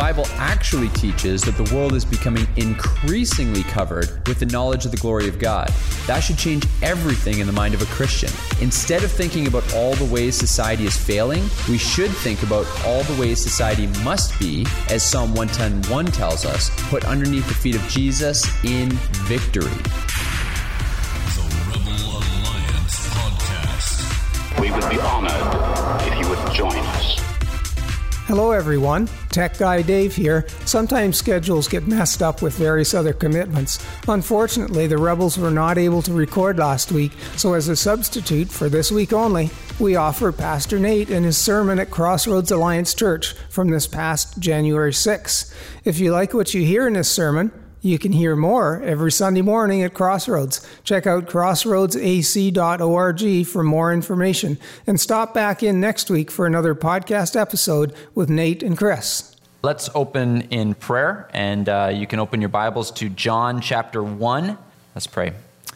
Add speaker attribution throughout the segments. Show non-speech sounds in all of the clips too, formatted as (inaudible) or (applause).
Speaker 1: The Bible actually teaches that the world is becoming increasingly covered with the knowledge of the glory of God. That should change everything in the mind of a Christian. Instead of thinking about all the ways society is failing, we should think about all the ways society must be, as Psalm 110:1 tells us, put underneath the feet of Jesus in victory.
Speaker 2: The Rebel Alliance Podcast.
Speaker 3: We would be honored
Speaker 4: Hello, everyone. Tech Guy Dave here. Sometimes schedules get messed up with various other commitments. Unfortunately, the Rebels were not able to record last week, so as a substitute for this week only, we offer Pastor Nate and his sermon at Crossroads Alliance Church from this past January 6. If you like what you hear in this sermon, you can hear more every Sunday morning at Crossroads. Check out crossroadsac.org for more information and stop back in next week for another podcast episode with Nate and Chris.
Speaker 1: Let's open in prayer, and uh, you can open your Bibles to John chapter 1. Let's pray.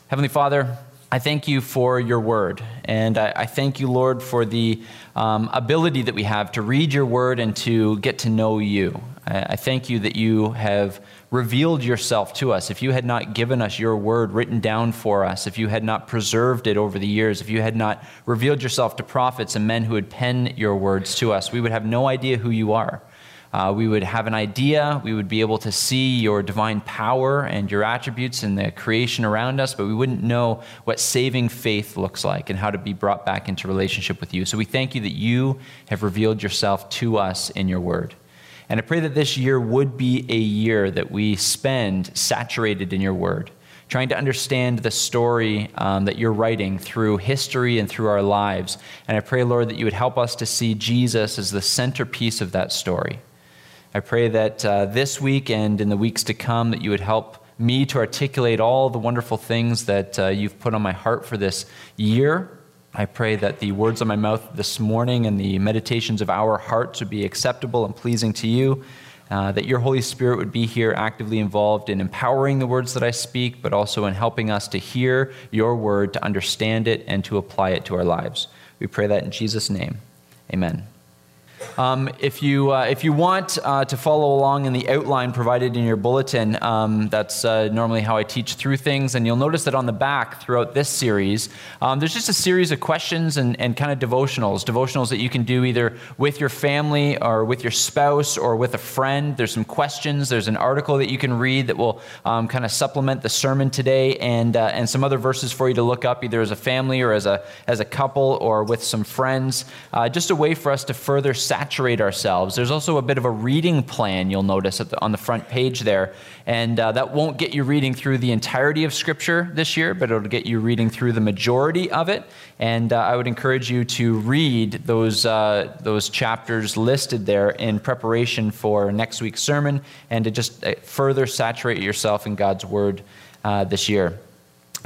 Speaker 1: Heavenly Father, I thank you for your word. And I, I thank you, Lord, for the um, ability that we have to read your word and to get to know you. I, I thank you that you have revealed yourself to us, if you had not given us your word written down for us, if you had not preserved it over the years, if you had not revealed yourself to prophets and men who would pen your words to us, we would have no idea who you are. Uh, we would have an idea, we would be able to see your divine power and your attributes in the creation around us, but we wouldn't know what saving faith looks like and how to be brought back into relationship with you. So we thank you that you have revealed yourself to us in your word. And I pray that this year would be a year that we spend saturated in your word, trying to understand the story um, that you're writing through history and through our lives. And I pray, Lord, that you would help us to see Jesus as the centerpiece of that story. I pray that uh, this week and in the weeks to come, that you would help me to articulate all the wonderful things that uh, you've put on my heart for this year I pray that the words of my mouth this morning and the meditations of our hearts would be acceptable and pleasing to you. Uh, that your Holy Spirit would be here actively involved in empowering the words that I speak, but also in helping us to hear your word, to understand it, and to apply it to our lives. We pray that in Jesus' name. Amen. Um, if, you, uh, if you want uh, to follow along in the outline provided in your bulletin, um, that's uh, normally how I teach through things. And you'll notice that on the back throughout this series, um, there's just a series of questions and, and kind of devotionals. Devotionals that you can do either with your family or with your spouse or with a friend. There's some questions. There's an article that you can read that will um, kind of supplement the sermon today and, uh, and some other verses for you to look up either as a family or as a, as a couple or with some friends. Uh, just a way for us to further saturate ourselves. There's also a bit of a reading plan you'll notice the, on the front page there. And uh, that won't get you reading through the entirety of Scripture this year, but it'll get you reading through the majority of it. And uh, I would encourage you to read those, uh, those chapters listed there in preparation for next week's sermon and to just uh, further saturate yourself in God's Word uh, this year.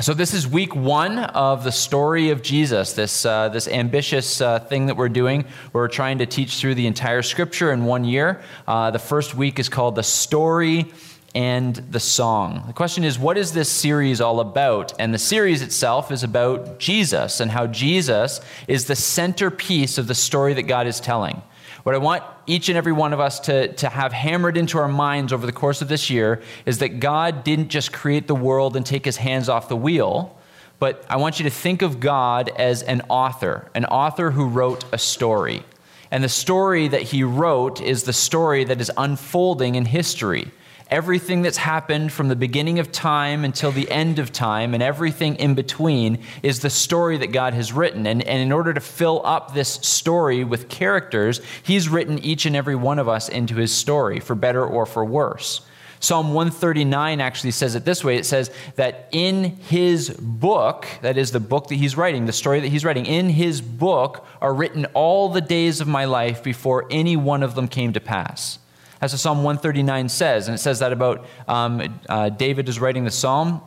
Speaker 1: So, this is week one of the story of Jesus, this, uh, this ambitious uh, thing that we're doing. We're trying to teach through the entire scripture in one year. Uh, the first week is called The Story and the Song. The question is, what is this series all about? And the series itself is about Jesus and how Jesus is the centerpiece of the story that God is telling. What I want each and every one of us to, to have hammered into our minds over the course of this year is that God didn't just create the world and take his hands off the wheel, but I want you to think of God as an author, an author who wrote a story. And the story that he wrote is the story that is unfolding in history everything that's happened from the beginning of time until the end of time and everything in between is the story that God has written. And, and in order to fill up this story with characters, He's written each and every one of us into His story, for better or for worse. Psalm 139 actually says it this way it says that in his book, that is the book that he's writing, the story that he's writing, in his book are written all the days of my life before any one of them came to pass. That's what Psalm 139 says. And it says that about um, uh, David is writing the psalm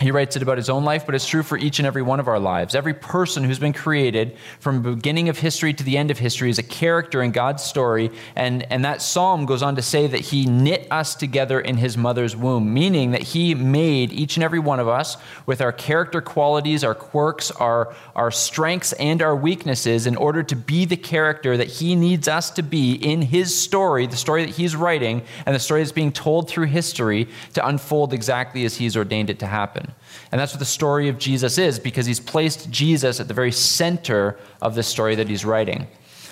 Speaker 1: he writes it about his own life, but it's true for each and every one of our lives. Every person who's been created from the beginning of history to the end of history is a character in God's story. And, and that psalm goes on to say that he knit us together in his mother's womb, meaning that he made each and every one of us with our character qualities, our quirks, our, our strengths, and our weaknesses in order to be the character that he needs us to be in his story, the story that he's writing, and the story that's being told through history to unfold exactly as he's ordained it to happen. And that's what the story of Jesus is because he's placed Jesus at the very center of the story that he's writing.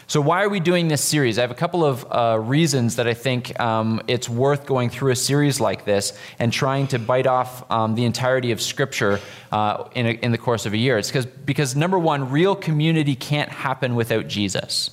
Speaker 1: So, why are we doing this series? I have a couple of uh, reasons that I think um, it's worth going through a series like this and trying to bite off um, the entirety of Scripture uh, in, a, in the course of a year. It's because, number one, real community can't happen without Jesus.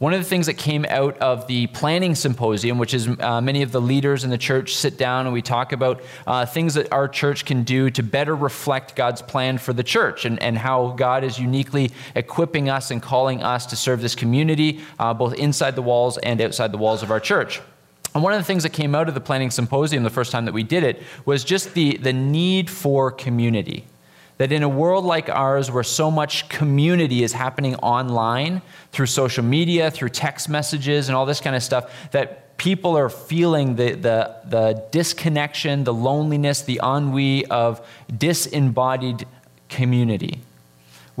Speaker 1: One of the things that came out of the planning symposium, which is uh, many of the leaders in the church sit down and we talk about uh, things that our church can do to better reflect God's plan for the church and, and how God is uniquely equipping us and calling us to serve this community, uh, both inside the walls and outside the walls of our church. And one of the things that came out of the planning symposium the first time that we did it was just the, the need for community that in a world like ours where so much community is happening online through social media, through text messages, and all this kind of stuff, that people are feeling the, the, the disconnection, the loneliness, the ennui of disembodied community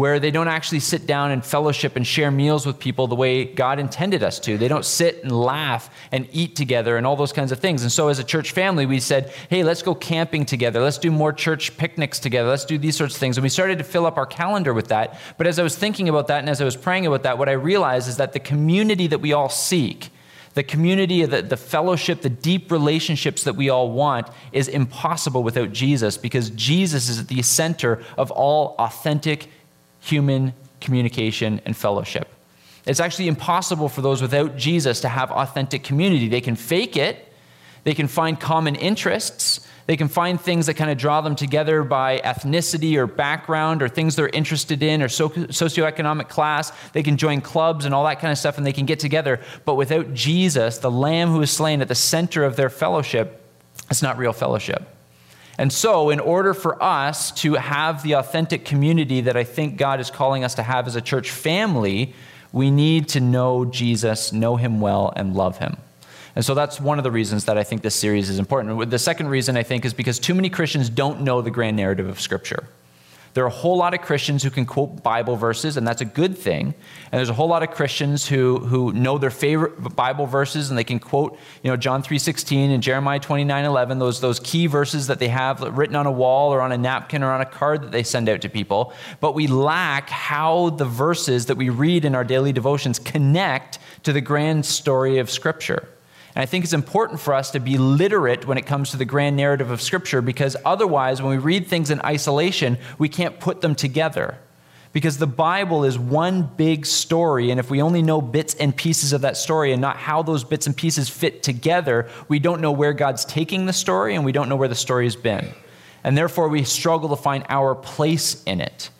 Speaker 1: where they don't actually sit down and fellowship and share meals with people the way God intended us to. They don't sit and laugh and eat together and all those kinds of things. And so, as a church family, we said, hey, let's go camping together. Let's do more church picnics together. Let's do these sorts of things. And we started to fill up our calendar with that. But as I was thinking about that and as I was praying about that, what I realized is that the community that we all seek, the community, the, the fellowship, the deep relationships that we all want is impossible without Jesus because Jesus is at the center of all authentic human communication and fellowship. It's actually impossible for those without Jesus to have authentic community. They can fake it, they can find common interests, they can find things that kind of draw them together by ethnicity or background or things they're interested in or socioeconomic class. They can join clubs and all that kind of stuff and they can get together. But without Jesus, the Lamb who is slain at the center of their fellowship, it's not real fellowship. And so, in order for us to have the authentic community that I think God is calling us to have as a church family, we need to know Jesus, know him well, and love him. And so that's one of the reasons that I think this series is important. The second reason I think is because too many Christians don't know the grand narrative of Scripture. There are a whole lot of Christians who can quote Bible verses, and that's a good thing. And there's a whole lot of Christians who, who know their favorite Bible verses, and they can quote, you know, John 3.16 and Jeremiah 29.11, those, those key verses that they have written on a wall or on a napkin or on a card that they send out to people. But we lack how the verses that we read in our daily devotions connect to the grand story of Scripture. And I think it's important for us to be literate when it comes to the grand narrative of Scripture because otherwise, when we read things in isolation, we can't put them together. Because the Bible is one big story, and if we only know bits and pieces of that story and not how those bits and pieces fit together, we don't know where God's taking the story and we don't know where the story has been. And therefore, we struggle to find our place in it.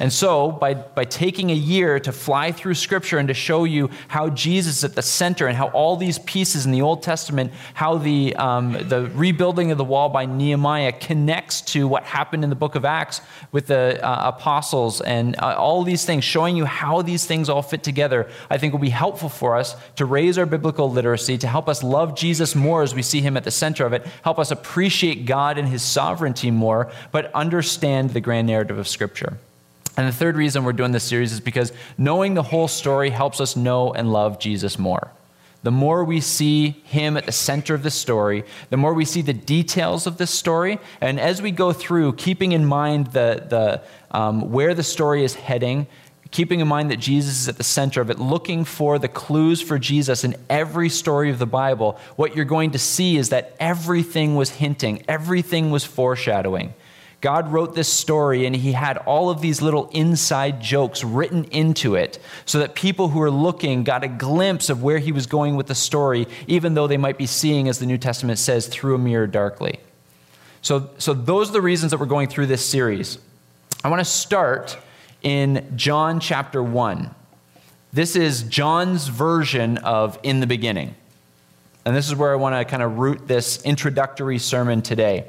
Speaker 1: And so, by, by taking a year to fly through Scripture and to show you how Jesus is at the center and how all these pieces in the Old Testament, how the, um, the rebuilding of the wall by Nehemiah connects to what happened in the book of Acts with the uh, apostles and uh, all these things, showing you how these things all fit together, I think will be helpful for us to raise our biblical literacy, to help us love Jesus more as we see him at the center of it, help us appreciate God and his sovereignty more, but understand the grand narrative of Scripture. And the third reason we're doing this series is because knowing the whole story helps us know and love Jesus more. The more we see him at the center of the story, the more we see the details of this story. And as we go through, keeping in mind the, the, um, where the story is heading, keeping in mind that Jesus is at the center of it, looking for the clues for Jesus in every story of the Bible, what you're going to see is that everything was hinting, everything was foreshadowing. God wrote this story and he had all of these little inside jokes written into it so that people who were looking got a glimpse of where he was going with the story, even though they might be seeing, as the New Testament says, through a mirror darkly. So, so those are the reasons that we're going through this series. I want to start in John chapter 1. This is John's version of In the Beginning. And this is where I want to kind of root this introductory sermon today.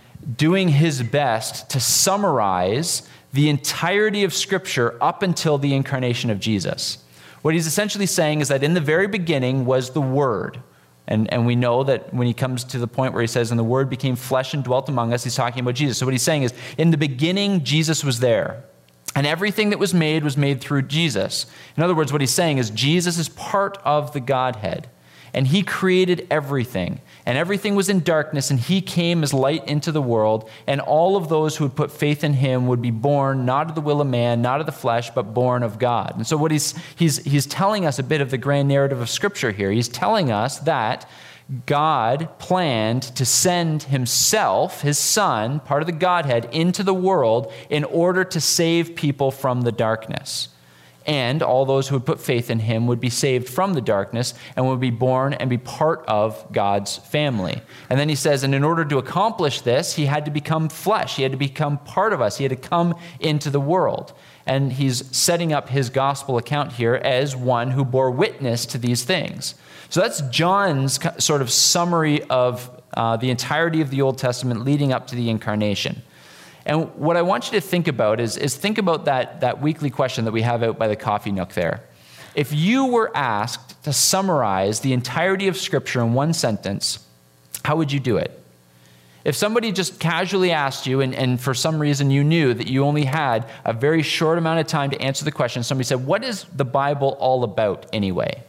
Speaker 1: doing his best to summarize the entirety of Scripture up until the incarnation of Jesus. What he's essentially saying is that in the very beginning was the Word. And, and we know that when he comes to the point where he says, and the Word became flesh and dwelt among us, he's talking about Jesus. So what he's saying is, in the beginning, Jesus was there. And everything that was made was made through Jesus. In other words, what he's saying is, Jesus is part of the Godhead. And he created everything and everything was in darkness, and he came as light into the world, and all of those who would put faith in him would be born not of the will of man, not of the flesh, but born of God. And so, what he's, he's, he's telling us a bit of the grand narrative of Scripture here. He's telling us that God planned to send himself, his son, part of the Godhead, into the world in order to save people from the darkness and all those who would put faith in him would be saved from the darkness and would be born and be part of God's family. And then he says, and in order to accomplish this, he had to become flesh. He had to become part of us. He had to come into the world. And he's setting up his gospel account here as one who bore witness to these things. So that's John's sort of summary of uh, the entirety of the Old Testament leading up to the incarnation. And what I want you to think about is, is think about that, that weekly question that we have out by the coffee nook there. If you were asked to summarize the entirety of Scripture in one sentence, how would you do it? If somebody just casually asked you, and, and for some reason you knew that you only had a very short amount of time to answer the question, somebody said, What is the Bible all about anyway?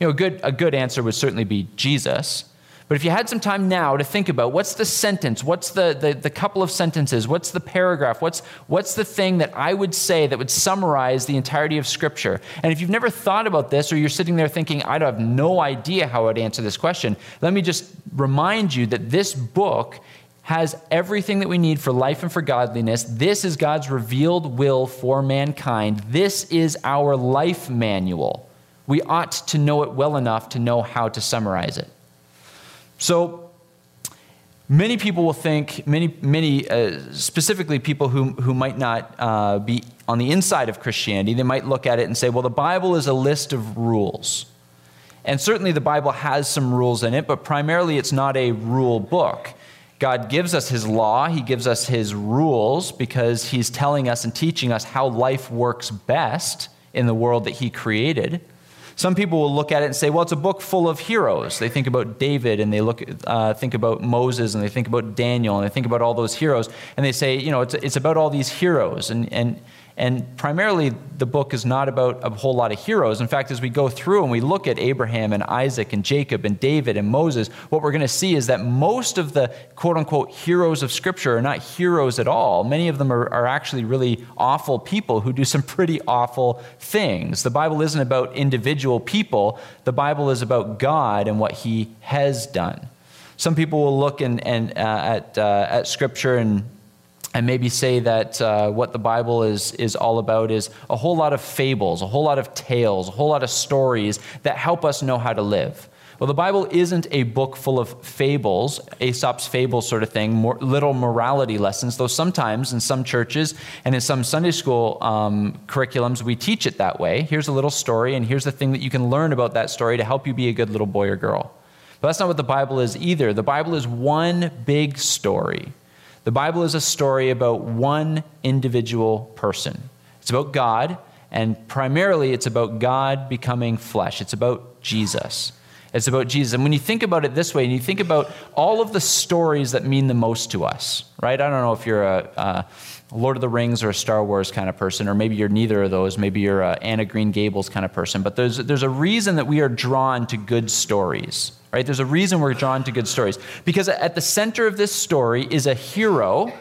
Speaker 1: You know, a good, a good answer would certainly be Jesus. But if you had some time now to think about what's the sentence, what's the, the, the, couple of sentences, what's the paragraph, what's, what's the thing that I would say that would summarize the entirety of Scripture? And if you've never thought about this, or you're sitting there thinking, I have no idea how I'd answer this question, let me just remind you that this book has everything that we need for life and for godliness. This is God's revealed will for mankind. This is our life manual. We ought to know it well enough to know how to summarize it. So many people will think, many, many uh, specifically people who, who might not uh, be on the inside of Christianity, they might look at it and say, well, the Bible is a list of rules. And certainly the Bible has some rules in it, but primarily it's not a rule book. God gives us his law, he gives us his rules because he's telling us and teaching us how life works best in the world that he created. Some people will look at it and say, well, it's a book full of heroes. They think about David and they look, uh, think about Moses and they think about Daniel and they think about all those heroes. And they say, you know, it's, it's about all these heroes. And, and, And primarily, the book is not about a whole lot of heroes. In fact, as we go through and we look at Abraham and Isaac and Jacob and David and Moses, what we're going to see is that most of the quote unquote heroes of Scripture are not heroes at all. Many of them are, are actually really awful people who do (laughs) some pretty awful things. The Bible isn't about individual people, the Bible is about God and what He has done. Some people will look in, and, uh, at, uh, at Scripture and and maybe say that uh, what the Bible is, is all about is a whole lot of fables, a whole lot of tales, a whole lot of stories that help us know how to live. Well, the Bible isn't a book full of fables, Aesop's fables sort of thing, more, little morality lessons, though sometimes in some churches and in some Sunday school um, curriculums, we teach it that way. Here's a little story, and here's the thing that you can learn about that story to help you be a good little boy or girl. But that's not what the Bible is either. The Bible is one big story. The Bible is a story about one individual person. It's about God, and primarily it's about God becoming flesh. It's about Jesus. It's about Jesus. And when you think about it this way, and you think about all of the stories that mean the most to us, right? I don't know if you're a, a Lord of the Rings or a Star Wars kind of person, or maybe you're neither of those. Maybe you're a Anne of Green Gables kind of person. But there's, there's a reason that we are drawn to good stories right? There's a reason we're drawn to good stories. Because at the center of this story is a hero,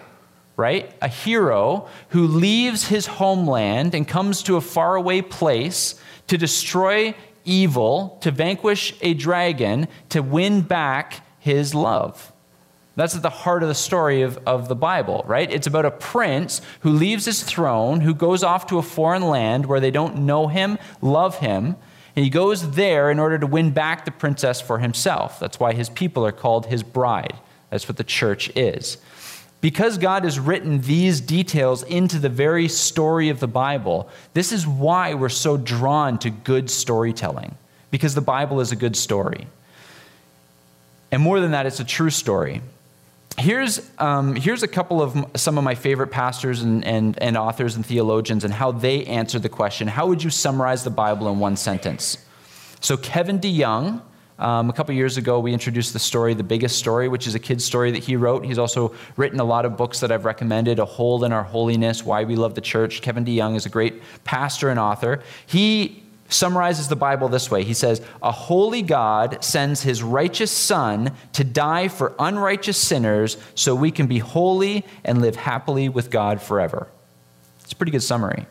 Speaker 1: right? A hero who leaves his homeland and comes to a faraway place to destroy evil, to vanquish a dragon, to win back his love. That's at the heart of the story of, of the Bible, right? It's about a prince who leaves his throne, who goes off to a foreign land where they don't know him, love him, and he goes there in order to win back the princess for himself. That's why his people are called his bride. That's what the church is. Because God has written these details into the very story of the Bible, this is why we're so drawn to good storytelling, because the Bible is a good story. And more than that, it's a true story. Here's, um, here's a couple of some of my favorite pastors and, and, and authors and theologians and how they answer the question how would you summarize the Bible in one sentence? So, Kevin DeYoung, um, a couple years ago, we introduced the story, The Biggest Story, which is a kid's story that he wrote. He's also written a lot of books that I've recommended A Hole in Our Holiness, Why We Love the Church. Kevin DeYoung is a great pastor and author. He summarizes the Bible this way He says, A holy God sends his righteous Son to die for unrighteous sinners so we can be holy and live happily with God forever. It's a pretty good summary.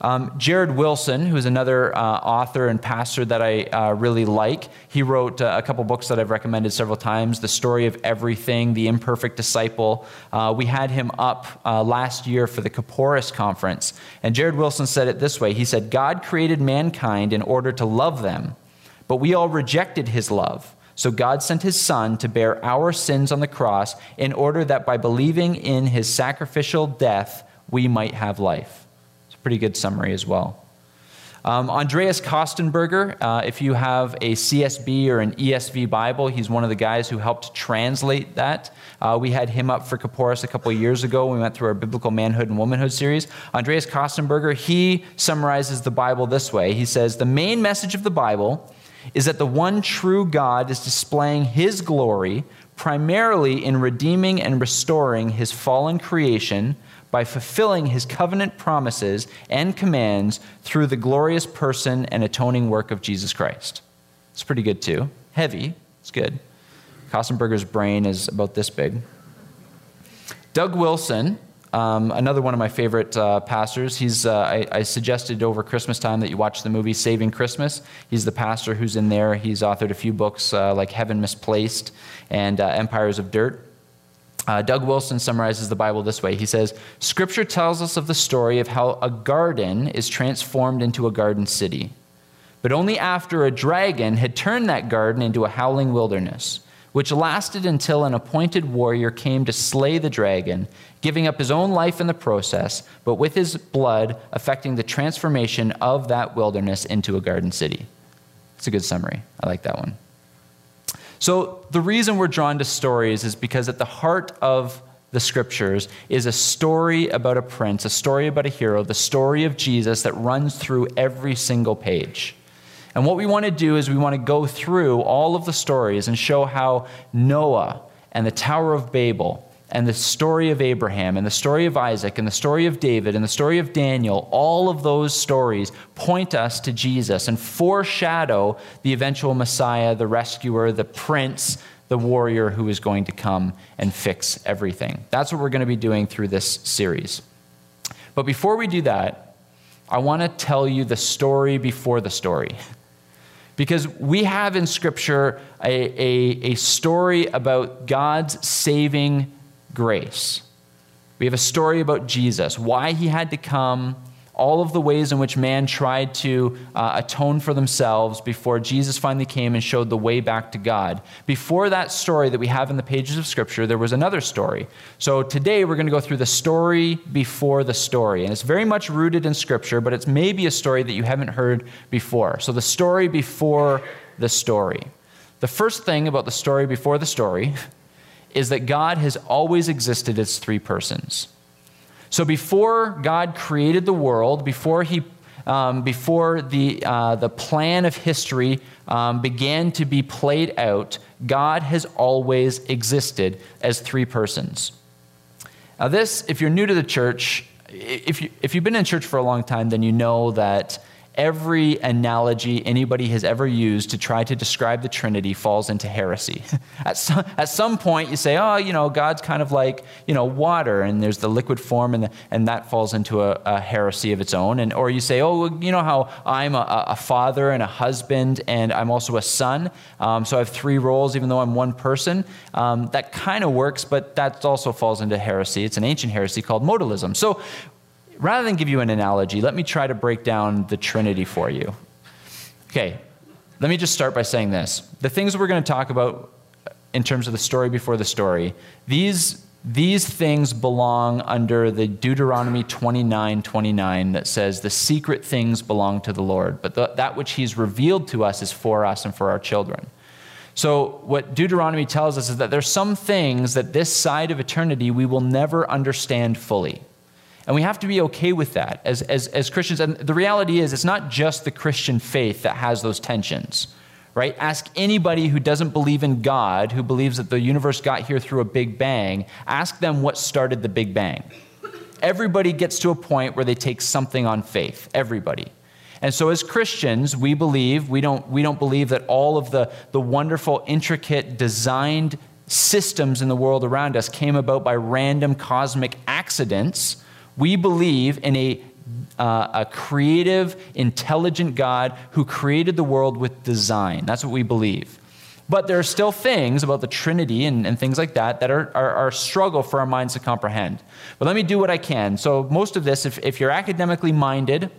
Speaker 1: Um, Jared Wilson, who's another uh, author and pastor that I uh, really like, he wrote uh, a couple books that I've recommended several times The Story of Everything, The Imperfect Disciple. Uh, we had him up uh, last year for the Kaporis Conference. And Jared Wilson said it this way He said, God created mankind in order to love them, but we all rejected his love. So God sent his Son to bear our sins on the cross in order that by believing in his sacrificial death, we might have life. Pretty good summary as well. Um, Andreas Kostenberger, uh, if you have a CSB or an ESV Bible, he's one of the guys who helped translate that. Uh, we had him up for Kaporis a couple years ago. We went through our Biblical Manhood and Womanhood series. Andreas Kostenberger, he summarizes the Bible this way He says, The main message of the Bible is that the one true God is displaying his glory primarily in redeeming and restoring his fallen creation by fulfilling his covenant promises and commands through the glorious person and atoning work of Jesus Christ. It's pretty good, too. Heavy, it's good. Kostenberger's brain is about this big. Doug Wilson, um, another one of my favorite uh, pastors. He's, uh, I, I, suggested over Christmas time that you watch the movie Saving Christmas. He's the pastor who's in there. He's authored a few books uh, like Heaven Misplaced and uh, Empires of Dirt. Uh, Doug Wilson summarizes the Bible this way. He says, Scripture tells us of the story of how a garden is transformed into a garden city, but only after a dragon had turned that garden into a howling wilderness, which lasted until an appointed warrior came to slay the dragon, giving up his own life in the process, but with his blood affecting the transformation of that wilderness into a garden city. It's a good summary. I like that one. So, the reason we're drawn to stories is because at the heart of the scriptures is a story about a prince, a story about a hero, the story of Jesus that runs through every single page. And what we want to do is we want to go through all of the stories and show how Noah and the Tower of Babel and the story of Abraham and the story of Isaac and the story of David and the story of Daniel, all of those stories point us to Jesus and foreshadow the eventual Messiah, the rescuer, the prince, the warrior who is going to come and fix everything. That's what we're going to be doing through this series. But before we do that, I want to tell you the story before the story. Because we have in Scripture a, a, a story about God's saving grace. We have a story about Jesus, why he had to come, all of the ways in which man tried to uh, atone for themselves before Jesus finally came and showed the way back to God. Before that story that we have in the pages of Scripture, there was another story. So today we're going to go through the story before the story. And it's very much rooted in Scripture, but it's maybe a story that you haven't heard before. So the story before the story. The first thing about the story before the story (laughs) is that God has always existed as three persons. So before God created the world, before he um, before the, uh, the plan of history um, began to be played out, God has always existed as three persons. Now, this, if you're new to the church, if, you, if you've been in church for a long time, then you know that every analogy anybody has ever used to try to describe the Trinity falls into heresy. (laughs) at, some, at some point, you say, oh, you know, God's kind of like, you know, water, and there's the liquid form, and, the, and that falls into a, a, heresy of its own. And, or you say, oh, you know how I'm a, a father and a husband, and I'm also a son, um, so I have three roles, even though I'm one person. Um, that kind of works, but that also falls into heresy. It's an ancient heresy called modalism. So rather than give you an analogy, let me try to break down the Trinity for you. Okay, let me just start by saying this. The things we're going to talk about in terms of the story before the story, these, these things belong under the Deuteronomy 29 29 that says, The secret things belong to the Lord, but the, that which He's revealed to us is for us and for our children. So, what Deuteronomy tells us is that there's some things that this side of eternity we will never understand fully. And we have to be okay with that as, as, as Christians. And the reality is, it's not just the Christian faith that has those tensions, right? Ask anybody who doesn't believe in God, who believes that the universe got here through a big bang, ask them what started the big bang. Everybody gets to a point where they take something on faith. Everybody. And so, as Christians, we believe, we don't, we don't believe that all of the, the wonderful, intricate, designed systems in the world around us came about by random cosmic accidents we believe in a, uh, a creative, intelligent God who created the world with design. That's what we believe. But there are still things about the Trinity and, and things like that that are, are, are, a struggle for our minds to comprehend. But let me do what I can. So, most of this, if, if you're academically minded,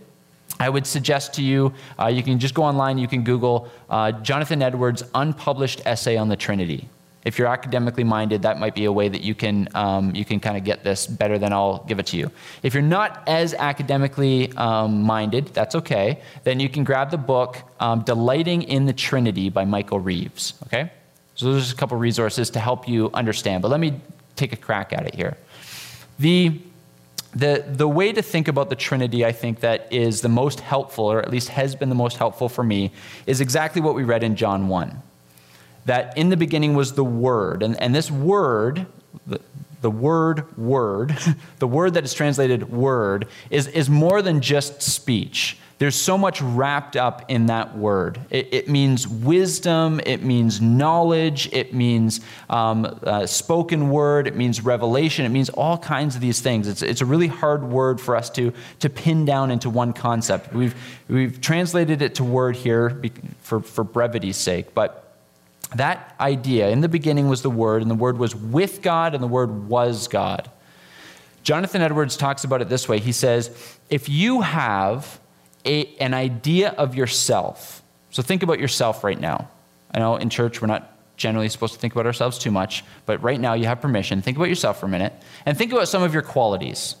Speaker 1: I would suggest to you, uh, you can just go online, you can Google uh, Jonathan Edwards' unpublished essay on the Trinity if you're academically minded, that might be a way that you can, um, you can kind of get this better than I'll give it to you. If you're not as academically um, minded, that's okay. Then you can grab the book um, Delighting in the Trinity by Michael Reeves. Okay? So there's a couple resources to help you understand. But let me take a crack at it here. The, the, the way to think about the Trinity, I think, that is the most helpful, or at least has been the most helpful for me, is exactly what we read in John 1 that in the beginning was the Word. And, and this Word, the, the word word, (laughs) the word that is translated word, is, is more than just speech. There's so much wrapped up in that word. It, it means wisdom, it means knowledge, it means um, uh, spoken word, it means revelation, it means all kinds of these things. It's, it's a really hard word for us to, to pin down into one concept. We've, we've translated it to word here for, for brevity's sake, but that idea, in the beginning was the Word, and the Word was with God, and the Word was God. Jonathan Edwards talks about it this way. He says, If you have a, an idea of yourself, so think about yourself right now. I know in church we're not generally supposed to think about ourselves too much, but right now you have permission. Think about yourself for a minute, and think about some of your qualities,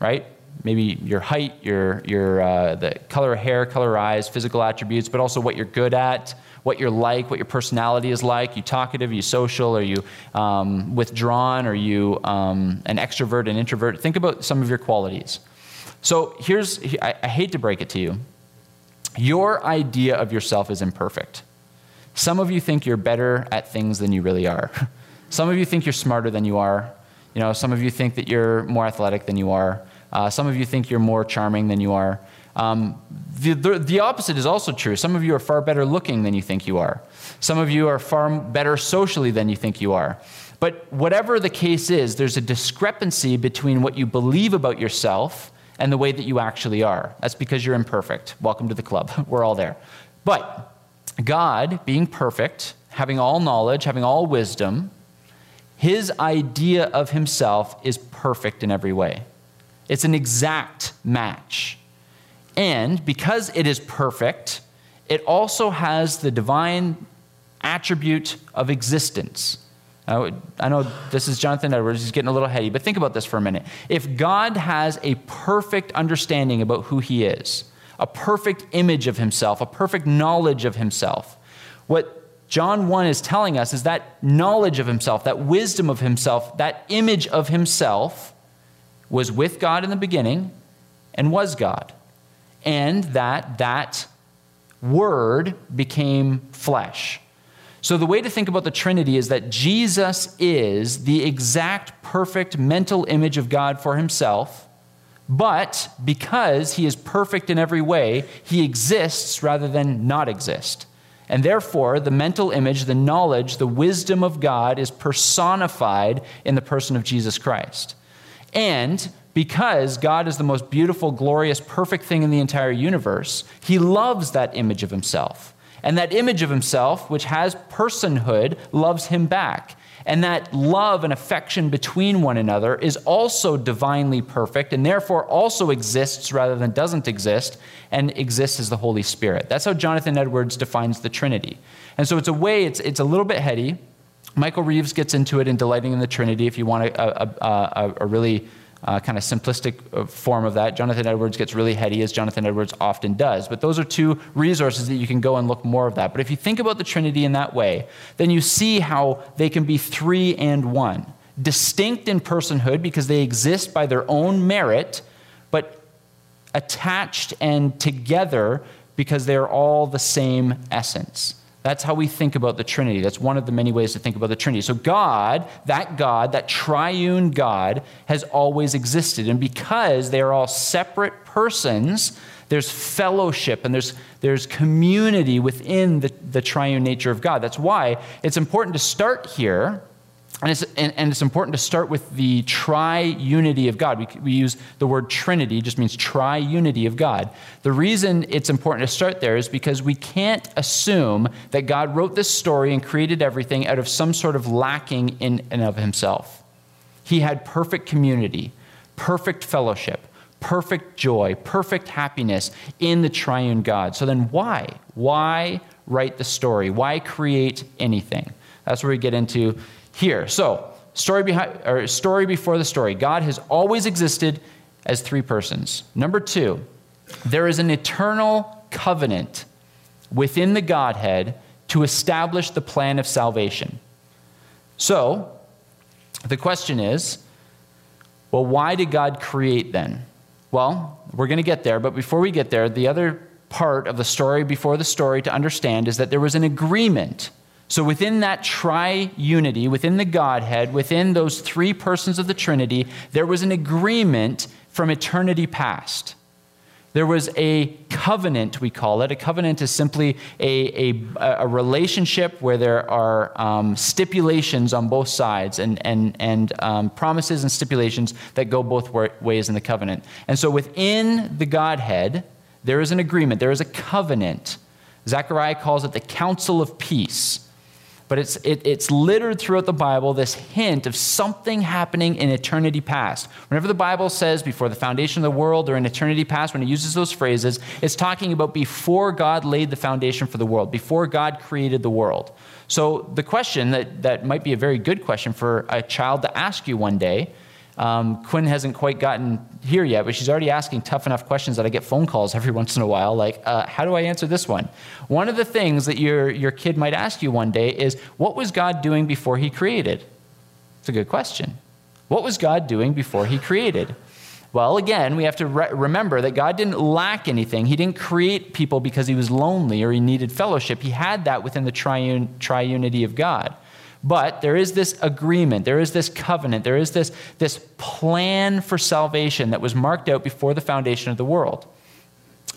Speaker 1: right? Maybe your height, your, your, uh, the color of hair, color of eyes, physical attributes, but also what you're good at, what you're like, what your personality is like. You talkative, you social, are you um, withdrawn, are you um, an extrovert, an introvert? Think about some of your qualities. So here's, I, I hate to break it to you. Your idea of yourself is imperfect. Some of you think you're better at things than you really are. (laughs) Some of you think you're smarter than you are. You know, some of you think that you're more athletic than you are. Uh, some of you think you're more charming than you are. Um, the, the, the opposite is also true. Some of you are far better looking than you think you are. Some of you are far better socially than you think you are. But whatever the case is, there's a discrepancy between what you believe about yourself and the way that you actually are. That's because you're imperfect. Welcome to the club. (laughs) We're all there. But God, being perfect, having all knowledge, having all wisdom, his idea of himself is perfect in every way. It's an exact match. And because it is perfect, it also has the divine attribute of existence. I know this is Jonathan Edwards, he's getting a little heady, but think about this for a minute. If God has a perfect understanding about who he is, a perfect image of himself, a perfect knowledge of himself, what John 1 is telling us is that knowledge of himself, that wisdom of himself, that image of himself was with God in the beginning and was God. And that that word became flesh. So, the way to think about the Trinity is that Jesus is the exact perfect mental image of God for himself, but because he is perfect in every way, he exists rather than not exist. And therefore, the mental image, the knowledge, the wisdom of God is personified in the person of Jesus Christ. And because God is the most beautiful, glorious, perfect thing in the entire universe, he loves that image of himself. And that image of himself, which has personhood, loves him back. And that love and affection between one another is also divinely perfect and therefore also exists rather than doesn't exist and exists as the Holy Spirit. That's how Jonathan Edwards defines the Trinity. And so it's a way, it's, it's a little bit heady. Michael Reeves gets into it in Delighting in the Trinity if you want a, a, a, a really uh, kind of simplistic uh, form of that. Jonathan Edwards gets really heady, as Jonathan Edwards often does. But those are two resources that you can go and look more of that. But if you think about the Trinity in that way, then you see how they can be three and one distinct in personhood because they exist by their own merit, but attached and together because they're all the same essence. That's how we think about the Trinity. That's one of the many ways to think about the Trinity. So, God, that God, that triune God, has always existed. And because they are all separate persons, there's fellowship and there's, there's community within the, the triune nature of God. That's why it's important to start here and it's, and, and, it's important to start with the tri-unity of God. We, we use the word Trinity, just means tri-unity of God. The reason it's important to start there is because we can't assume that God wrote this story and created everything out of some sort of lacking in and of himself. He had perfect community, perfect fellowship, perfect joy, perfect happiness in the triune God. So then why? Why write the story? Why create anything? That's where we get into here. So, story behind or story before the story. God has always existed as three persons. Number 2, there is an eternal covenant within the Godhead to establish the plan of salvation. So, the question is, well, why did God create then? Well, we're going to get there, but before we get there, the other part of the story before the story to understand is that there was an agreement so, within that tri unity, within the Godhead, within those three persons of the Trinity, there was an agreement from eternity past. There was a covenant, we call it. A covenant is simply a, a, a relationship where there are um, stipulations on both sides and, and, and um, promises and stipulations that go both ways in the covenant. And so within the Godhead, there is an agreement, there is a covenant. Zechariah calls it the counsel of peace but it's, it, it's littered throughout the Bible this hint of something happening in eternity past. Whenever the Bible says before the foundation of the world or in eternity past, when it uses those phrases, it's talking about before God laid the foundation for the world, before God created the world. So the question that, that might be a very good question for a child to ask you one day um, Quinn hasn't quite gotten here yet, but she's already asking tough enough questions that I get phone calls every (laughs) once in a while, like, uh, how do I answer this one? One of the things that your, your kid might ask you one day is, what was God doing before he created? It's a good question. What was God doing before he created? Well, again, we have to re- remember that God didn't lack anything. He didn't create people because he was lonely or he needed fellowship. He had that within the triunity of God. But there is this agreement, there is this covenant, there is this, this plan for salvation that was marked out before the foundation of the world.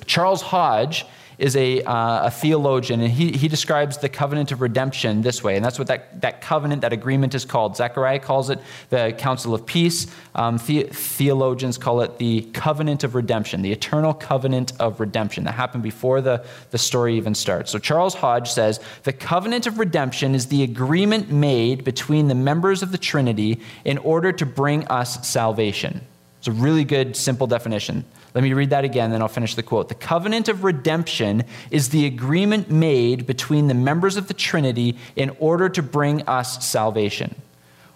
Speaker 1: Charles Hodge is a, uh, a theologian, and he, he describes the covenant of redemption this way. And that's what that, that covenant, that agreement is called. Zechariah calls it the council of peace. Um, the, theologians call it the covenant of redemption, the eternal covenant of redemption that happened before the, the story even starts. So Charles Hodge says the covenant of redemption is the agreement made between the members of the Trinity in order to bring us salvation. It's a really good, simple definition. Let me read that again, then I'll finish the quote. The covenant of redemption is the agreement made between the members of the Trinity in order to bring us salvation.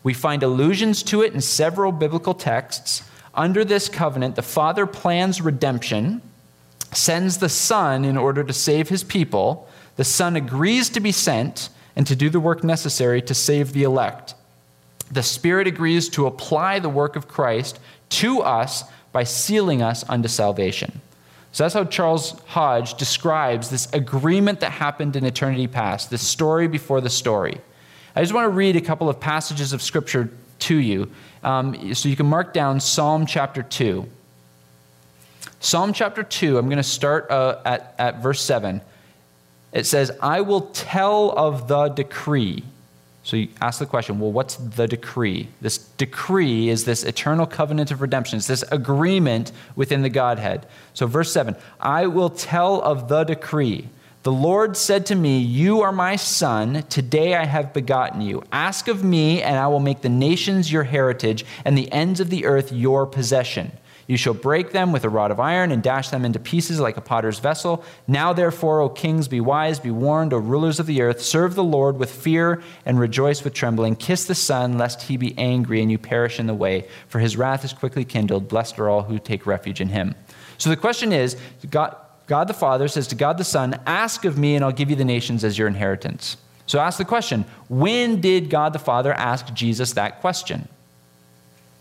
Speaker 1: We find allusions to it in several biblical texts. Under this covenant, the Father plans redemption, sends the Son in order to save his people. The Son agrees to be sent and to do the work necessary to save the elect. The Spirit agrees to apply the work of Christ to us by sealing us unto salvation. So that's how Charles Hodge describes this agreement that happened in eternity past, this story before the story. I just want to read a couple of passages of Scripture to you um, so you can mark down Psalm chapter 2. Psalm chapter 2, I'm going to start uh, at, at verse 7. It says, I will tell of the decree. So you ask the question, well, what's the decree? This decree is this eternal covenant of redemption. It's this agreement within the Godhead. So, verse 7 I will tell of the decree. The Lord said to me, You are my son. Today I have begotten you. Ask of me, and I will make the nations your heritage, and the ends of the earth your possession. You shall break them with a rod of iron and dash them into pieces like a potter's vessel. Now, therefore, O kings, be wise, be warned, O rulers of the earth. Serve the Lord with fear and rejoice with trembling. Kiss the Son, lest he be angry and you perish in the way, for his wrath is quickly kindled. Blessed are all who take refuge in him. So the question is God, God the Father says to God the Son, Ask of me, and I'll give you the nations as your inheritance. So ask the question when did God the Father ask Jesus that question?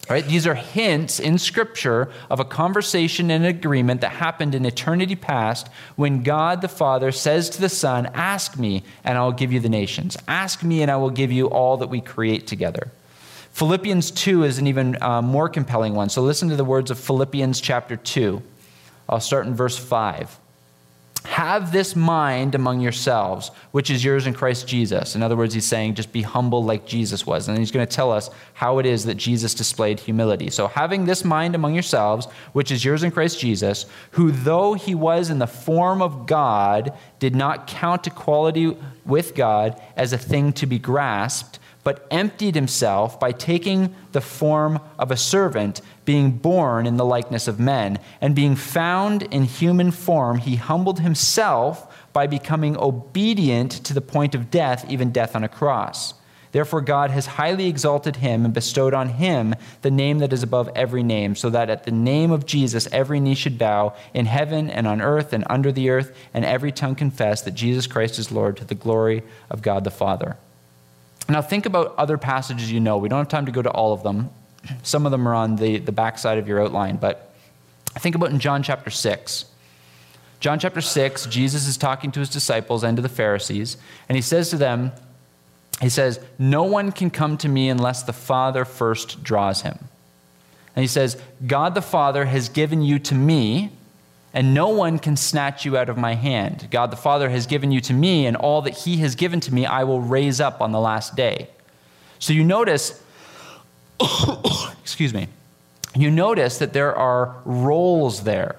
Speaker 1: Right? These are hints in Scripture of a conversation and agreement that happened in eternity past when God the Father says to the Son, Ask me, and I'll give you the nations. Ask me, and I will give you all that we create together. Philippians 2 is an even uh, more compelling one. So listen to the words of Philippians chapter 2. I'll start in verse 5. Have this mind among yourselves, which is yours in Christ Jesus. In other words, he's saying just be humble like Jesus was. And he's going to tell us how it is that Jesus displayed humility. So, having this mind among yourselves, which is yours in Christ Jesus, who though he was in the form of God, did not count equality with God as a thing to be grasped but emptied himself by taking the form of a servant, being born in the likeness of men. And being found in human form, he humbled himself by becoming obedient to the point of death, even death on a cross. Therefore, God has highly exalted him and bestowed on him the name that is above every name, so that at the name of Jesus every knee should bow in heaven and on earth and under the earth, and every tongue confess that Jesus Christ is Lord to the glory of God the Father. Now, think about other passages you know. We don't have time to go to all of them. Some of them are on the, the backside of your outline, but think about in John chapter 6. John chapter 6, Jesus is talking to his disciples and to the Pharisees, and he says to them, He says, No one can come to me unless the Father first draws him. And he says, God the Father has given you to me, and no one can snatch you out of my hand. God the Father has given you to me, and all that he has given to me I will raise up on the last day. So you notice, (coughs) excuse me, you notice that there are roles there,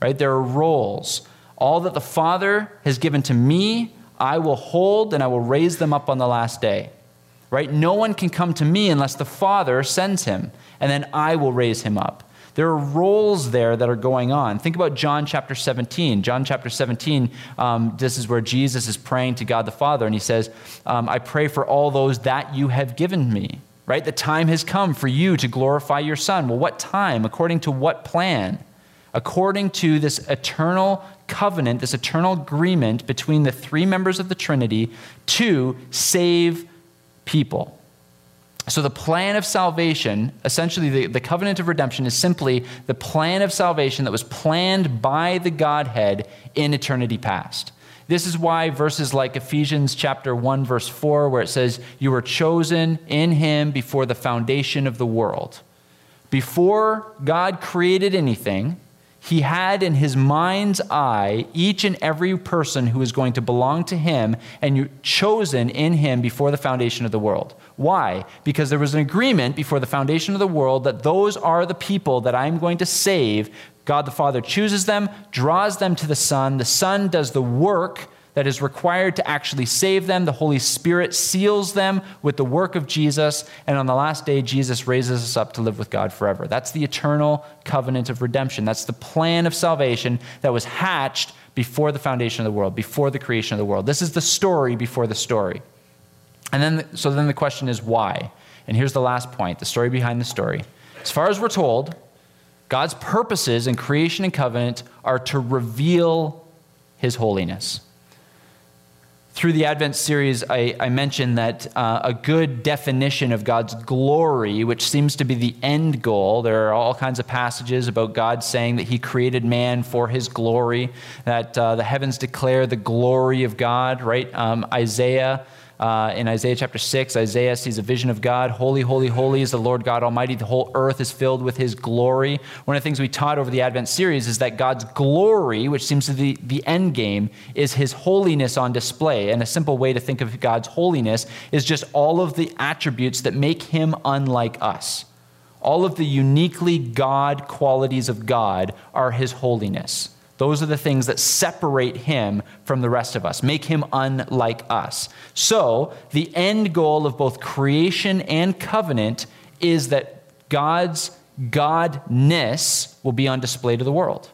Speaker 1: right? There are roles. All that the Father has given to me, I will hold and I will raise them up on the last day. Right? No one can come to me unless the Father sends him, and then I will raise him up. There are roles there that are going on. Think about John chapter 17. John chapter 17, um, this is where Jesus is praying to God the Father, and he says, um, I pray for all those that you have given me. Right? The time has come for you to glorify your Son. Well, what time? According to what plan? According to this eternal covenant, this eternal agreement between the three members of the Trinity to save people. So, the plan of salvation, essentially, the, the covenant of redemption, is simply the plan of salvation that was planned by the Godhead in eternity past. This is why verses like Ephesians chapter 1 verse 4 where it says you were chosen in him before the foundation of the world. Before God created anything, he had in his mind's eye each and every person who is going to belong to him and you chosen in him before the foundation of the world. Why? Because there was an agreement before the foundation of the world that those are the people that I'm going to save God the Father chooses them, draws them to the Son. The Son does the work that is required to actually save them. The Holy Spirit seals them with the work of Jesus. And on the last day, Jesus raises us up to live with God forever. That's the eternal covenant of redemption. That's the plan of salvation that was hatched before the foundation of the world, before the creation of the world. This is the story before the story. And then, so then the question is why? And here's the last point the story behind the story. As far as we're told, God's purposes in creation and covenant are to reveal his holiness. Through the Advent series, I, I mentioned that uh, a good definition of God's glory, which seems to be the end goal, there are all kinds of passages about God saying that He created man for His glory, that uh, the heavens declare the glory of God, right? Um, Isaiah uh, in Isaiah chapter 6, Isaiah sees a vision of God. Holy, holy, holy is the Lord God Almighty. The whole earth is filled with his glory. One of the things we taught over the Advent series is that God's glory, which seems to be the end game, is his holiness on display. And a simple way to think of God's holiness is just all of the attributes that make him unlike us. All of the uniquely God qualities of God are his holiness. Those are the things that separate him from the rest of us, make him unlike us. So, the end goal of both creation and covenant is that God's godness will be on display to the world.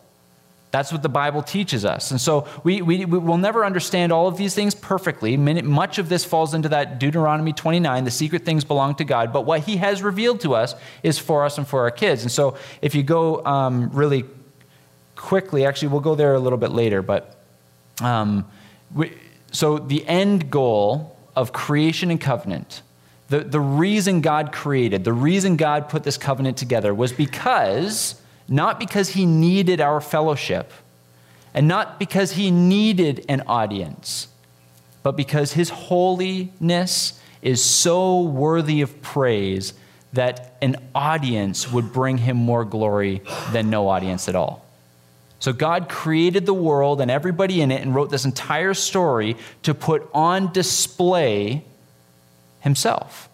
Speaker 1: That's what the Bible teaches us. And so we, we, we will never understand all of these things perfectly. Much of this falls into that Deuteronomy 29 the secret things belong to God. But what He has revealed to us is for us and for our kids. And so if you go um, really quickly, actually, we'll go there a little bit later, but um, we, so the end goal of creation and covenant, the, the reason God created, the reason God put this covenant together was because, not because he needed our fellowship, and not because he needed an audience, but because his holiness is so worthy of praise that an audience would bring him more glory than no audience at all. So God created the world and everybody in it and wrote this entire story to put on display himself.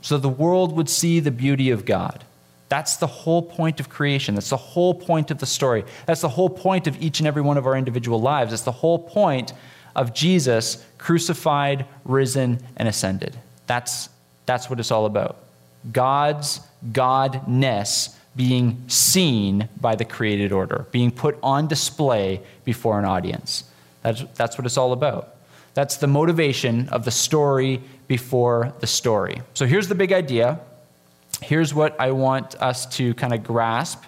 Speaker 1: So the world would see the beauty of God. That's the whole point of creation. That's the whole point of the story. That's the whole point of each and every one of our individual lives. That's the whole point of Jesus crucified, risen, and ascended. That's, that's what it's all about. God's godness being seen by the created order, being put on display before an audience. That's, that's what it's all about. That's the motivation of the story before the story. So here's the big idea. Here's what I want us to kind of grasp.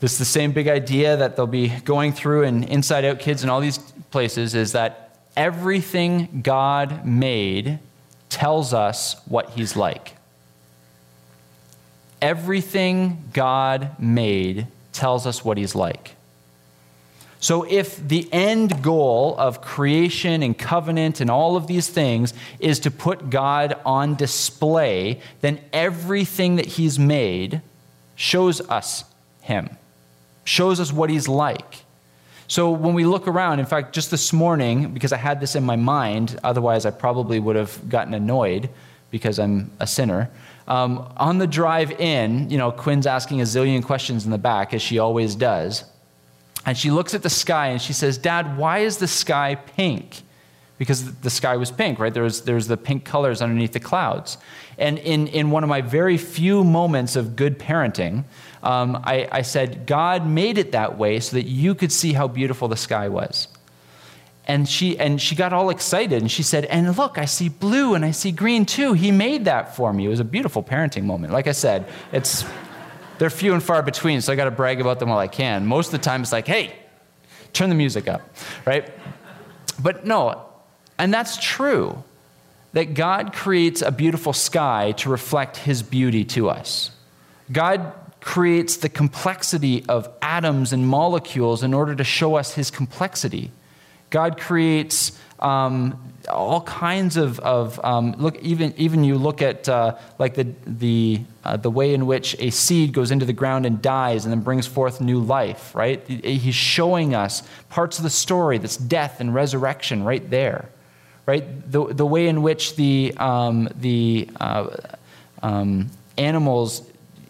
Speaker 1: This is the same big idea that they'll be going through in Inside Out Kids and all these places is that everything God made tells us what He's like. Everything God made tells us what He's like. So, if the end goal of creation and covenant and all of these things is to put God on display, then everything that He's made shows us Him, shows us what He's like. So, when we look around, in fact, just this morning, because I had this in my mind, otherwise I probably would have gotten annoyed because I'm a sinner. Um, on the drive in, you know, Quinn's asking a zillion questions in the back, as she always does. And she looks at the sky and she says, Dad, why is the sky pink? Because the sky was pink, right? There's, there's the pink colors underneath the clouds. And in, in one of my very few moments of good parenting, um, I, I said, God made it that way so that you could see how beautiful the sky was and she and she got all excited and she said and look i see blue and i see green too. He made that for me. It was a beautiful parenting moment. Like i said it's they're few and far between so i got to brag about them while i can. Most of the time it's like hey turn the music up right? But no and that's true that God creates a beautiful sky to reflect his beauty to us. God creates the complexity of atoms and molecules in order to show us his complexity. God creates um, all kinds of, of um, look even even you look at uh, like the the uh, the way in which a seed goes into the ground and dies and then brings forth new life right? He's showing us parts of the story that's death and resurrection right there right? The, the way in which the um, the uh, um, animals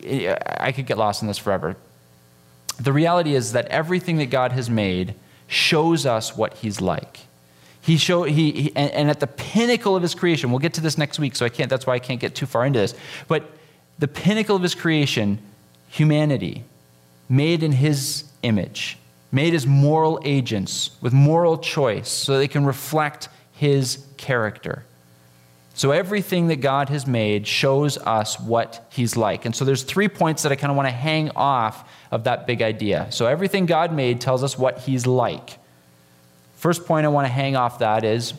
Speaker 1: I could get lost in this forever. The reality is that everything that God has made shows us what he's like he show he, he and, and, at the pinnacle of his creation, we'll get to this next week, so I can't. That's why I can't get too far into this. But the pinnacle of his creation, humanity, made in his image, made as moral agents with moral choice, so they can reflect his character. So everything that God has made shows us what he's like. And so there's three points that I kind of want to hang off of that big idea. So everything God made tells us what he's like. First point I want to hang off that is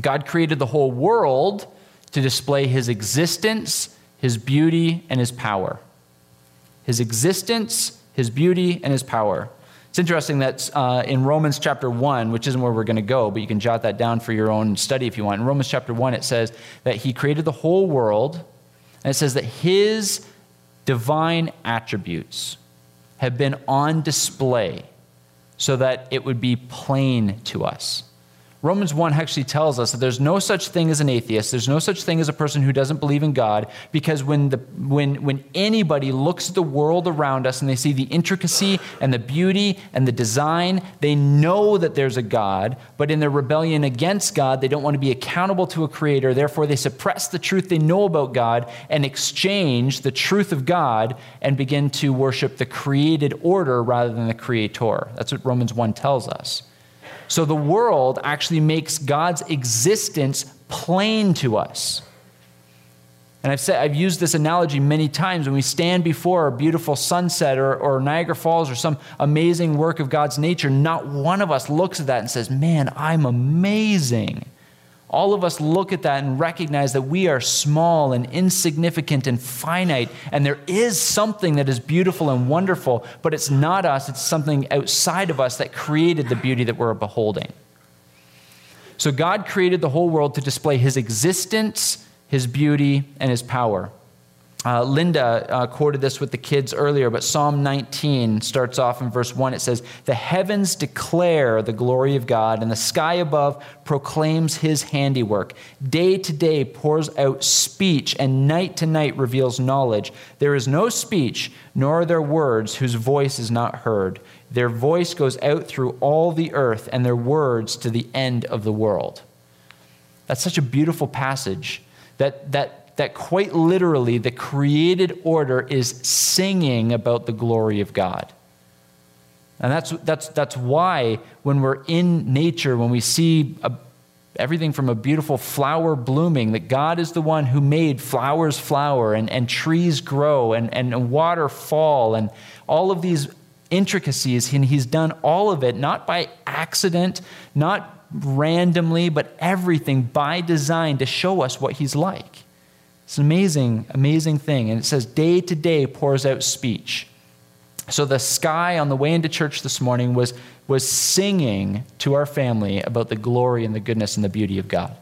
Speaker 1: God created the whole world to display his existence, his beauty, and his power. His existence, his beauty, and his power. It's interesting that uh, in Romans chapter 1, which isn't where we're going to go, but you can jot that down for your own study if you want. In Romans chapter 1, it says that he created the whole world, and it says that his divine attributes have been on display so that it would be plain to us. Romans 1 actually tells us that there's no such thing as an atheist. There's no such thing as a person who doesn't believe in God because when, the, when, when anybody looks at the world around us and they see the intricacy and the beauty and the design, they know that there's a God, but in their rebellion against God, they don't want to be accountable to a creator. Therefore, they suppress the truth they know about God and exchange the truth of God and begin to worship the created order rather than the creator. That's what Romans 1 tells us. So the world actually makes God's existence plain to us. And I've said I've used this analogy many times when we stand before a beautiful sunset or, or Niagara Falls or some amazing work of God's nature, not one of us looks at that and says, Man, I'm amazing all of us look at that and recognize that we are small and insignificant and finite, and there is something that is beautiful and wonderful, but it's not us, it's something outside of us that created the beauty that we're beholding. So, God created the whole world to display His existence, His beauty, and His power. Uh, Linda uh, quoted this with the kids earlier, but Psalm 19 starts off in verse 1. It says, The heavens declare the glory of God, and the sky above proclaims his handiwork. Day to day pours out speech, and night to night reveals knowledge. There is no speech, nor are there words whose voice is not heard. Their voice goes out through all the earth, and their words to the end of the world. That's such a beautiful passage that, that that quite literally the created order is singing about the glory of God. And that's, that's, that's why when we're in nature, when we see a, everything from a beautiful flower blooming, that God is the one who made flowers flower and, and trees grow and, and water fall and all of these intricacies. And He's done all of it not by accident, not randomly, but everything by design to show us what He's like. It's an amazing, amazing thing. And it says, day to day pours out speech. So the sky on the way into church this morning was, was singing to our family about the glory and the goodness and the beauty of God.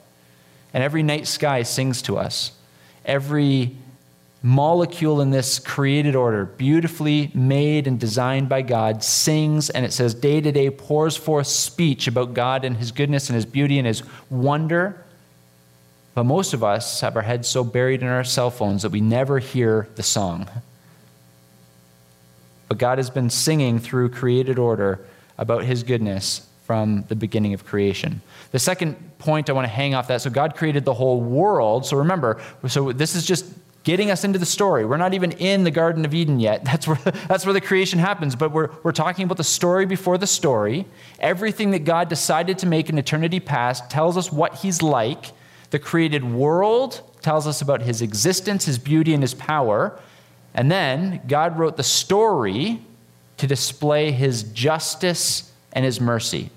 Speaker 1: And every night sky sings to us. Every molecule in this created order, beautifully made and designed by God, sings, and it says, day to day pours forth speech about God and His goodness and His beauty and His wonder but most of us have our heads so buried in our cell phones that we never hear the song. But God has been singing through created order about his goodness from the beginning of creation. The second point I want to hang off that so God created the whole world. So remember, so this is just getting us into the story. We're not even in the Garden of Eden yet. (laughs) That's where, that's where the creation happens. But we're, we're talking about the story before the story. Everything that God decided to make in eternity past tells us what He's like. The created world tells us about his existence, his beauty, and his power. And then God wrote the story to display his justice and his mercy.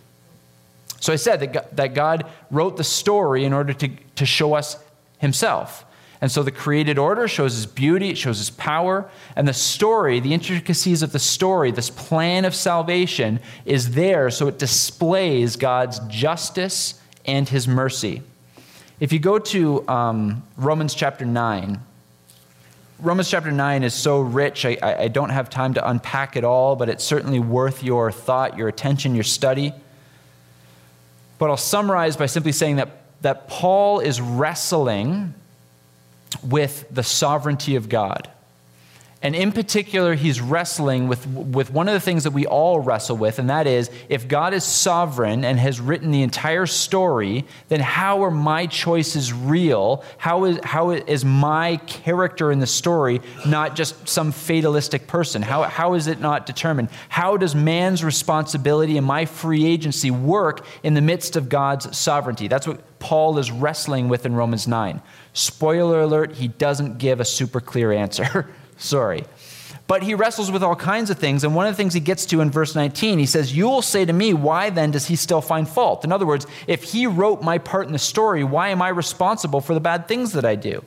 Speaker 1: So I said that God, wrote the story in order to, to show us himself. And so the created order shows his beauty, it shows his power, and the story, the intricacies of the story, this plan of salvation is there so it displays God's justice and his mercy. If you go to um, Romans chapter 9, Romans chapter 9 is so rich, I, I don't have time to unpack it all, but it's certainly worth your thought, your attention, your study. But I'll summarize by simply saying that, that Paul is wrestling with the sovereignty of God. And in particular, he's wrestling with, with one of the things that we all wrestle with, and that is if God is sovereign and has written the entire story, then how are my choices real? How is, how is my character in the story not just some fatalistic person? How, how is it not determined? How does man's responsibility and my free agency work in the midst of God's sovereignty? That's what Paul is wrestling with in Romans 9. Spoiler alert, he doesn't give a super clear answer. (laughs) Sorry. But he wrestles with all kinds of things. And one of the things he gets to in verse 19, he says, You will say to me, why then does he still find fault? In other words, if he wrote my part in the story, why am I responsible for the bad things that I do?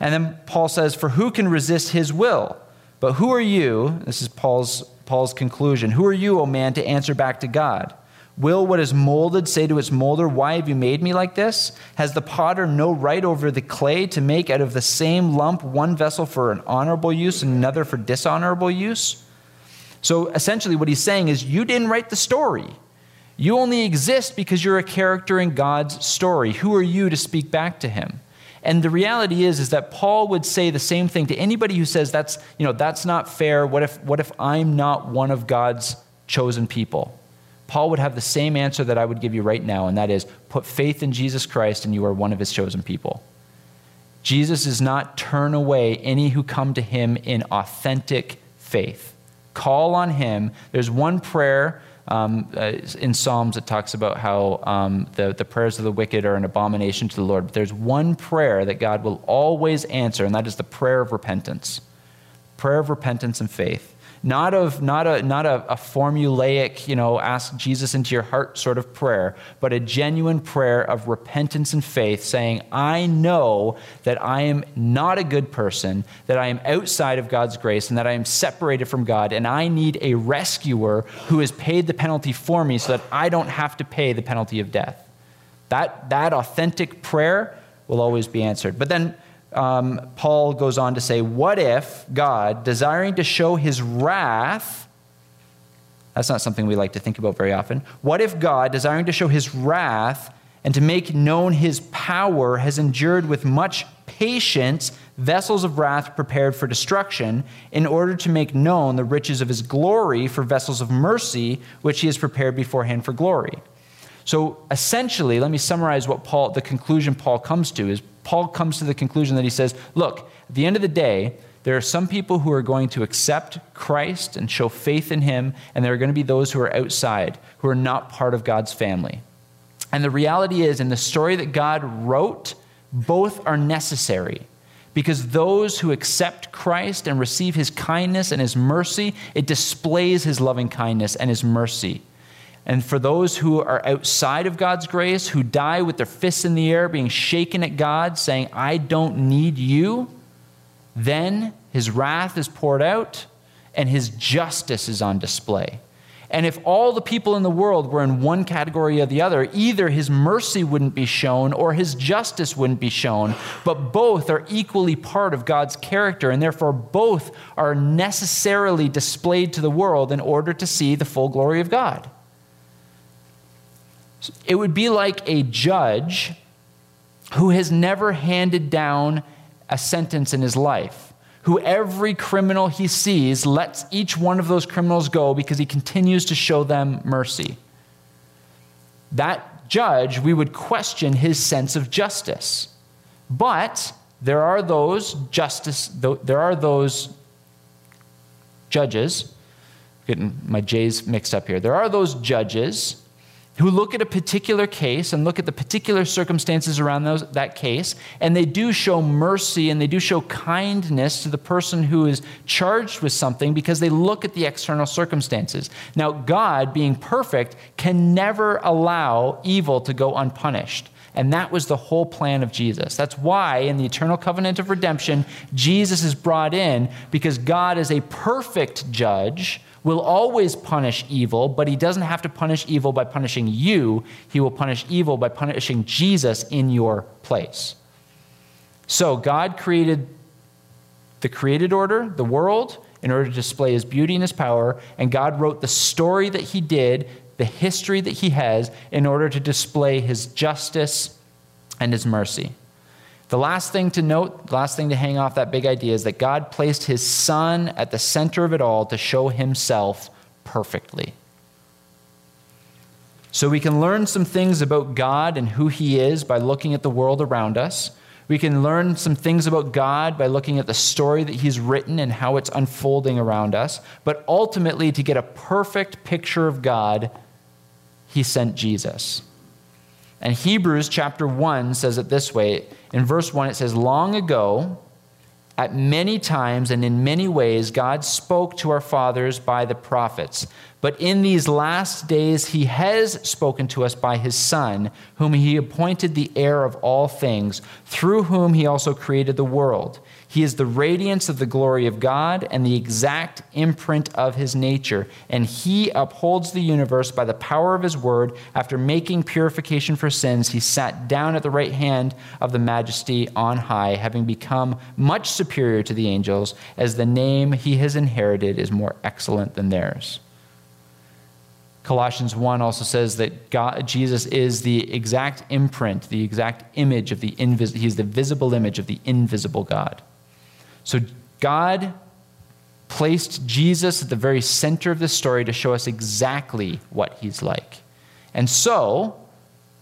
Speaker 1: And then Paul says, For who can resist his will? But who are you? This is Paul's, Paul's conclusion. Who are you, O man, to answer back to God? Will what is molded say to its molder, Why have you made me like this? Has the potter no right over the clay to make out of the same lump one vessel for an honorable use and another for dishonorable use? So essentially, what he's saying is, You didn't write the story. You only exist because you're a character in God's story. Who are you to speak back to him? And the reality is, is that Paul would say the same thing to anybody who says that's, you know, that's not fair. What if, what if I'm not one of God's chosen people? Paul would have the same answer that I would give you right now, and that is put faith in Jesus Christ and you are one of his chosen people. Jesus does not turn away any who come to him in authentic faith. Call on him. There's one prayer um, uh, in Psalms that talks about how um, the, the prayers of the wicked are an abomination to the Lord. But there's one prayer that God will always answer, and that is the prayer of repentance. Prayer of repentance and faith not of not a not a, a, formulaic you know ask jesus into your heart sort of prayer but a genuine prayer of repentance and faith saying i know that i am not a good person that i am outside of god's grace and that i am separated from god and i need a rescuer who has paid the penalty for me so that i don't have to pay the penalty of death. That that authentic prayer will always be answered. But then um, Paul goes on to say, What if God, desiring to show his wrath, that's not something we like to think about very often. What if God, desiring to show his wrath and to make known his power, has endured with much patience vessels of wrath prepared for destruction, in order to make known the riches of his glory for vessels of mercy, which he has prepared beforehand for glory? So essentially, let me summarize what Paul, the conclusion Paul comes to is Paul comes to the conclusion that he says, look, at the end of the day, there are some people who are going to accept Christ and show faith in him, and there are going to be those who are outside, who are not part of God's family. And the reality is, in the story that God wrote, both are necessary. Because those who accept Christ and receive his kindness and his mercy, it displays his loving kindness and his mercy. And for those who are outside of God's grace, who die with their fists in the air, being shaken at God, saying, I don't need you, then his wrath is poured out and his justice is on display. And if all the people in the world were in one category or the other, either his mercy wouldn't be shown or his justice wouldn't be shown. But both are equally part of God's character, and therefore both are necessarily displayed to the world in order to see the full glory of God. It would be like a judge who has never handed down a sentence in his life, who every criminal he sees lets each one of those criminals go because he continues to show them mercy. That judge, we would question his sense of justice. But there are those justice, there are those judges, getting my J's mixed up here. There are those judges who look at a particular case and look at the particular circumstances around those, that case, and they do show mercy and they do show kindness to the person who is charged with something because they look at the external circumstances. Now, God, being perfect, can never allow evil to go unpunished. And that was the whole plan of Jesus. That's why in the eternal covenant of redemption, Jesus is brought in because God is a perfect judge will always punish evil, but he doesn't have to punish evil by punishing you. He will punish evil by punishing Jesus in your place. So God created the created order, the world, in order to display his beauty and his power, and God wrote the story that he did, the history that he has, in order to display his justice and his mercy. The last thing to note, last thing to hang off that big idea is that God placed his son at the center of it all to show himself perfectly. So we can learn some things about God and who he is by looking at the world around us. We can learn some things about God by looking at the story that he's written and how it's unfolding around us. But ultimately, to get a perfect picture of God, he sent Jesus. And Hebrews chapter 1 says it this way. In verse 1, it says, Long ago, at many times and in many ways, God spoke to our fathers by the prophets. But in these last days, he has spoken to us by his Son, whom he appointed the heir of all things, through whom he also created the world. He is the radiance of the glory of God and the exact imprint of his nature. And he upholds the universe by the power of his word. After making purification for sins, he sat down at the right hand of the majesty on high, having become much superior to the angels, as the name he has inherited is more excellent than theirs. Colossians 1 also says that God, Jesus is the exact imprint, the exact image of the invisible, he's the visible image of the invisible God. So God placed Jesus at the very center of the story to show us exactly what he's like. And so,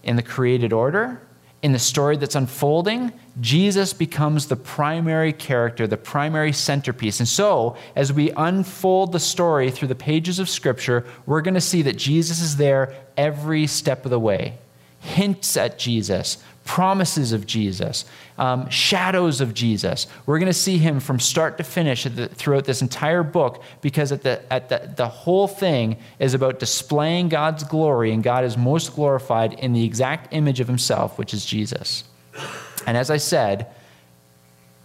Speaker 1: in the created order, in the story that's unfolding, Jesus becomes the primary character, the primary centerpiece. And so, as we unfold the story through the pages of Scripture, we're going to see that Jesus is there every step of the way. Hints at Jesus, promises of Jesus, um, shadows of Jesus. We're going to see him from start to finish the, throughout this entire book because at the, at the, the whole thing is about displaying God's glory, and God is most glorified in the exact image of himself, which is Jesus. And as I said,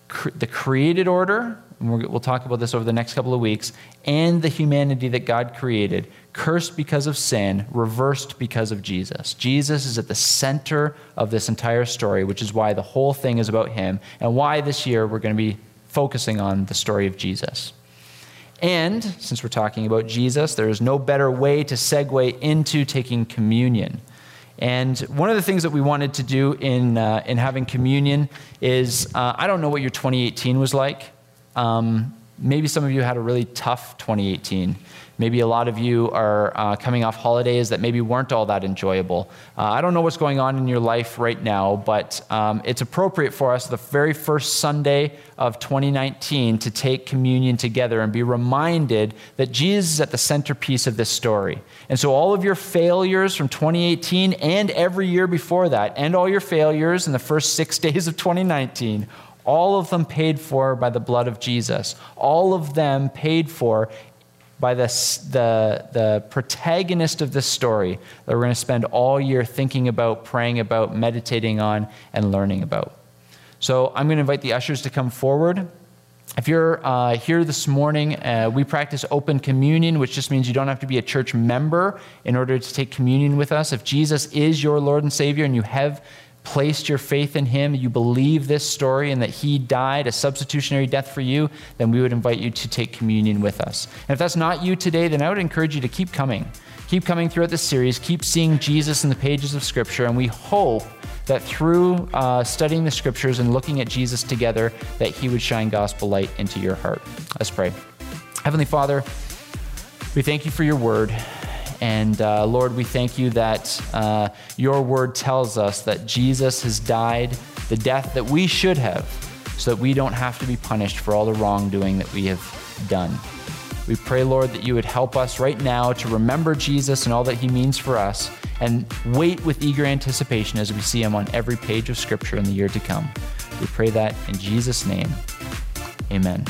Speaker 1: cr- the created order, and we'll talk about this over the next couple of weeks, and the humanity that God created cursed because of sin, reversed because of Jesus. Jesus is at the center of this entire story, which is why the whole thing is about him, and why this year we're going to be focusing on the story of Jesus. And since we're talking about Jesus, there is no better way to segue into taking communion. And one of the things that we wanted to do in, uh, in having communion is uh, I don't know what your 2018 was like. Um, maybe some of you had a really tough 2018. Maybe a lot of you are uh, coming off holidays that maybe weren't all that enjoyable. Uh, I don't know what's going on in your life right now, but um, it's appropriate for us the very first Sunday of 2019 to take communion together and be reminded that Jesus is at the centerpiece of this story. And so, all of your failures from 2018 and every year before that, and all your failures in the first six (laughs) days of 2019, all of them paid for by the blood of Jesus. All of them paid for by the, the, the protagonist of this story that we're going to spend all year thinking about, praying about, meditating on, and learning about. So I'm going to invite the ushers to come forward. If you're uh, here this morning, uh, we practice open communion, which just means you don't have to be a church member in order to take communion with us. If Jesus is your Lord and Savior and you have placed your faith in him, you believe this story and that he died a substitutionary death for you, then we would invite you to take communion with us. And if that's not you today, then I would encourage you to keep coming. Keep coming throughout this series, keep seeing Jesus in the pages of Scripture, and we hope that through uh, studying the Scriptures and looking at Jesus together, that he would shine gospel light into your heart. Let's pray. Heavenly Father, we thank you for your word. And uh, Lord, we thank you that uh, your word tells us that Jesus has died the death that we should have so that we don't have to be punished for all the wrongdoing that we have done. We pray, Lord, that you would help us right now to remember Jesus and all that he means for us and wait with eager anticipation as we see him on every page of Scripture in the year to come. We pray that in Jesus' name. Amen.